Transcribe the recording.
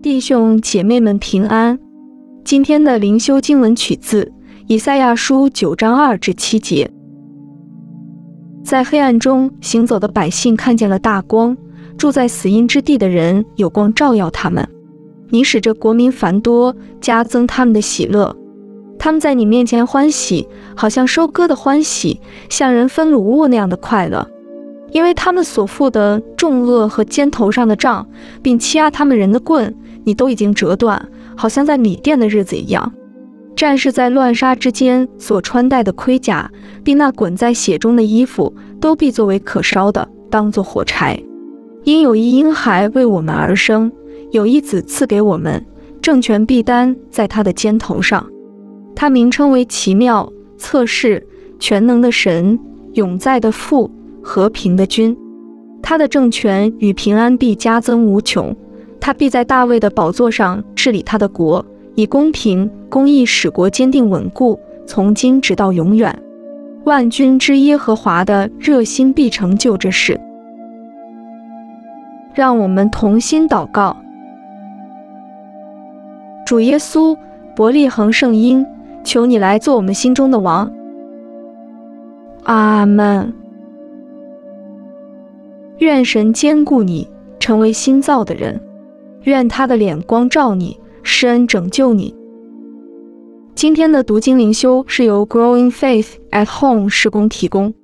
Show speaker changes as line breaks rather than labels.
弟兄姐妹们平安。今天的灵修经文取自以赛亚书九章二至七节。在黑暗中行走的百姓看见了大光，住在死荫之地的人有光照耀他们。你使这国民繁多，加增他们的喜乐。他们在你面前欢喜，好像收割的欢喜，像人分卤物那样的快乐。因为他们所负的重恶和肩头上的杖，并欺压他们人的棍，你都已经折断，好像在米店的日子一样。战士在乱杀之间所穿戴的盔甲，并那滚在血中的衣服，都必作为可烧的，当作火柴。因有一婴孩为我们而生，有一子赐给我们，政权必担在他的肩头上。他名称为奇妙、测试、全能的神，永在的父。和平的君，他的政权与平安必加增无穷。他必在大卫的宝座上治理他的国，以公平公义使国坚定稳固，从今直到永远。万军之耶和华的热心必成就这事。让我们同心祷告：主耶稣，伯利恒圣婴，求你来做我们心中的王。阿门。愿神兼顾你，成为新造的人；愿他的脸光照你，施恩拯救你。今天的读经灵修是由 Growing Faith at Home 施工提供。